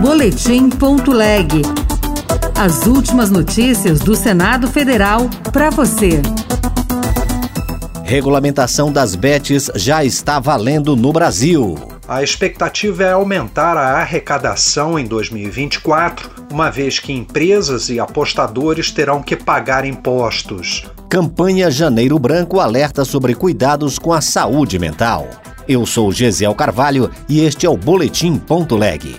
Boletim.leg. As últimas notícias do Senado Federal para você. Regulamentação das bets já está valendo no Brasil. A expectativa é aumentar a arrecadação em 2024, uma vez que empresas e apostadores terão que pagar impostos. Campanha Janeiro Branco alerta sobre cuidados com a saúde mental. Eu sou Gesiel Carvalho e este é o Boletim Ponto Leg.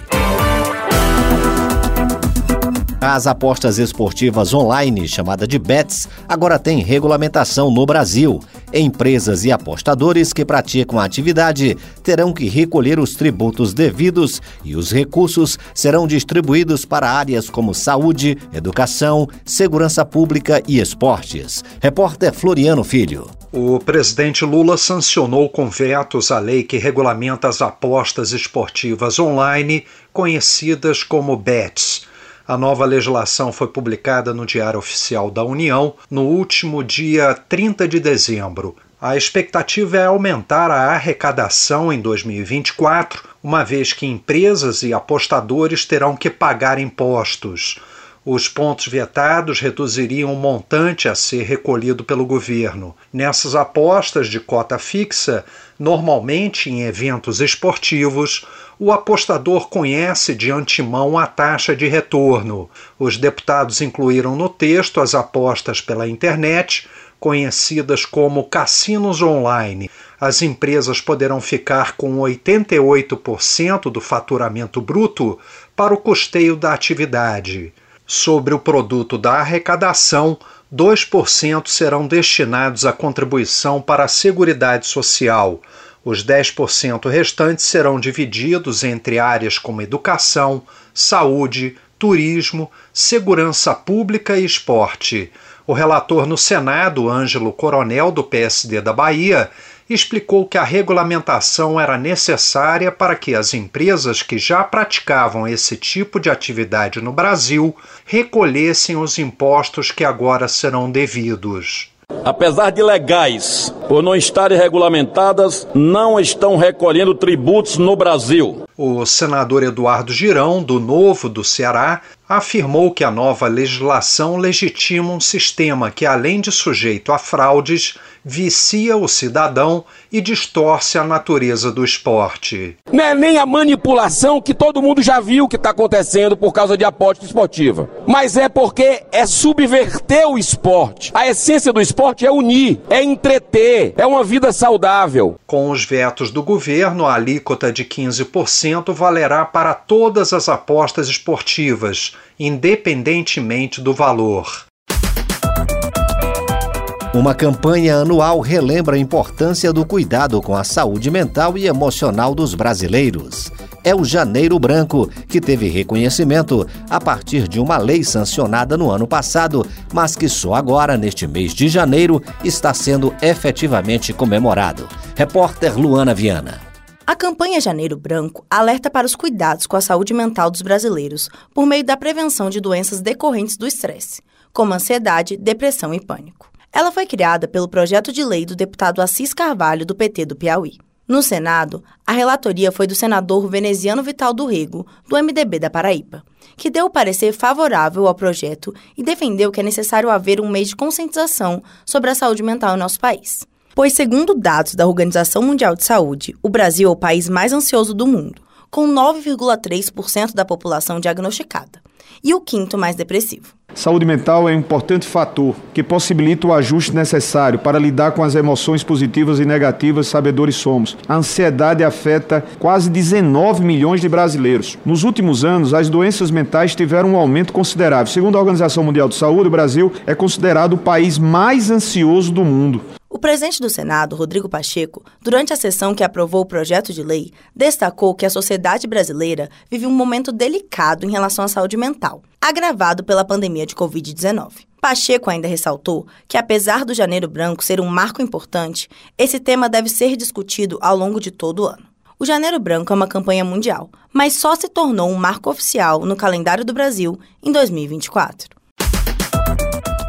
As apostas esportivas online, chamada de bets, agora têm regulamentação no Brasil. Empresas e apostadores que praticam a atividade terão que recolher os tributos devidos e os recursos serão distribuídos para áreas como saúde, educação, segurança pública e esportes. Repórter Floriano Filho. O presidente Lula sancionou com vetos a lei que regulamenta as apostas esportivas online, conhecidas como bets. A nova legislação foi publicada no Diário Oficial da União no último dia 30 de dezembro. A expectativa é aumentar a arrecadação em 2024, uma vez que empresas e apostadores terão que pagar impostos. Os pontos vetados reduziriam o montante a ser recolhido pelo governo. Nessas apostas de cota fixa, normalmente em eventos esportivos, o apostador conhece de antemão a taxa de retorno. Os deputados incluíram no texto as apostas pela internet, conhecidas como cassinos online. As empresas poderão ficar com 88% do faturamento bruto para o custeio da atividade. Sobre o produto da arrecadação, 2% serão destinados à contribuição para a Seguridade Social. Os 10% restantes serão divididos entre áreas como educação, saúde, turismo, segurança pública e esporte. O relator no Senado, Ângelo Coronel, do PSD da Bahia, explicou que a regulamentação era necessária para que as empresas que já praticavam esse tipo de atividade no Brasil recolhessem os impostos que agora serão devidos. Apesar de legais, por não estarem regulamentadas, não estão recolhendo tributos no Brasil. O senador Eduardo Girão, do Novo do Ceará, afirmou que a nova legislação legitima um sistema que, além de sujeito a fraudes, vicia o cidadão e distorce a natureza do esporte. Não é nem a manipulação que todo mundo já viu que está acontecendo por causa de aposta esportiva, mas é porque é subverter o esporte. A essência do esporte é unir, é entreter, é uma vida saudável. Com os vetos do governo, a alíquota de 15% valerá para todas as apostas esportivas independentemente do valor. Uma campanha anual relembra a importância do cuidado com a saúde mental e emocional dos brasileiros. É o Janeiro Branco, que teve reconhecimento a partir de uma lei sancionada no ano passado, mas que só agora, neste mês de janeiro, está sendo efetivamente comemorado. Repórter Luana Viana. A campanha Janeiro Branco alerta para os cuidados com a saúde mental dos brasileiros por meio da prevenção de doenças decorrentes do estresse, como ansiedade, depressão e pânico. Ela foi criada pelo projeto de lei do deputado Assis Carvalho, do PT do Piauí. No Senado, a relatoria foi do senador veneziano Vital do Rego, do MDB da Paraíba, que deu o parecer favorável ao projeto e defendeu que é necessário haver um mês de conscientização sobre a saúde mental em nosso país. Pois, segundo dados da Organização Mundial de Saúde, o Brasil é o país mais ansioso do mundo, com 9,3% da população diagnosticada, e o quinto mais depressivo. Saúde mental é um importante fator que possibilita o ajuste necessário para lidar com as emoções positivas e negativas, sabedores somos. A ansiedade afeta quase 19 milhões de brasileiros. Nos últimos anos, as doenças mentais tiveram um aumento considerável. Segundo a Organização Mundial de Saúde, o Brasil é considerado o país mais ansioso do mundo. Presidente do Senado, Rodrigo Pacheco, durante a sessão que aprovou o projeto de lei, destacou que a sociedade brasileira vive um momento delicado em relação à saúde mental, agravado pela pandemia de Covid-19. Pacheco ainda ressaltou que, apesar do Janeiro Branco ser um marco importante, esse tema deve ser discutido ao longo de todo o ano. O Janeiro Branco é uma campanha mundial, mas só se tornou um marco oficial no calendário do Brasil em 2024.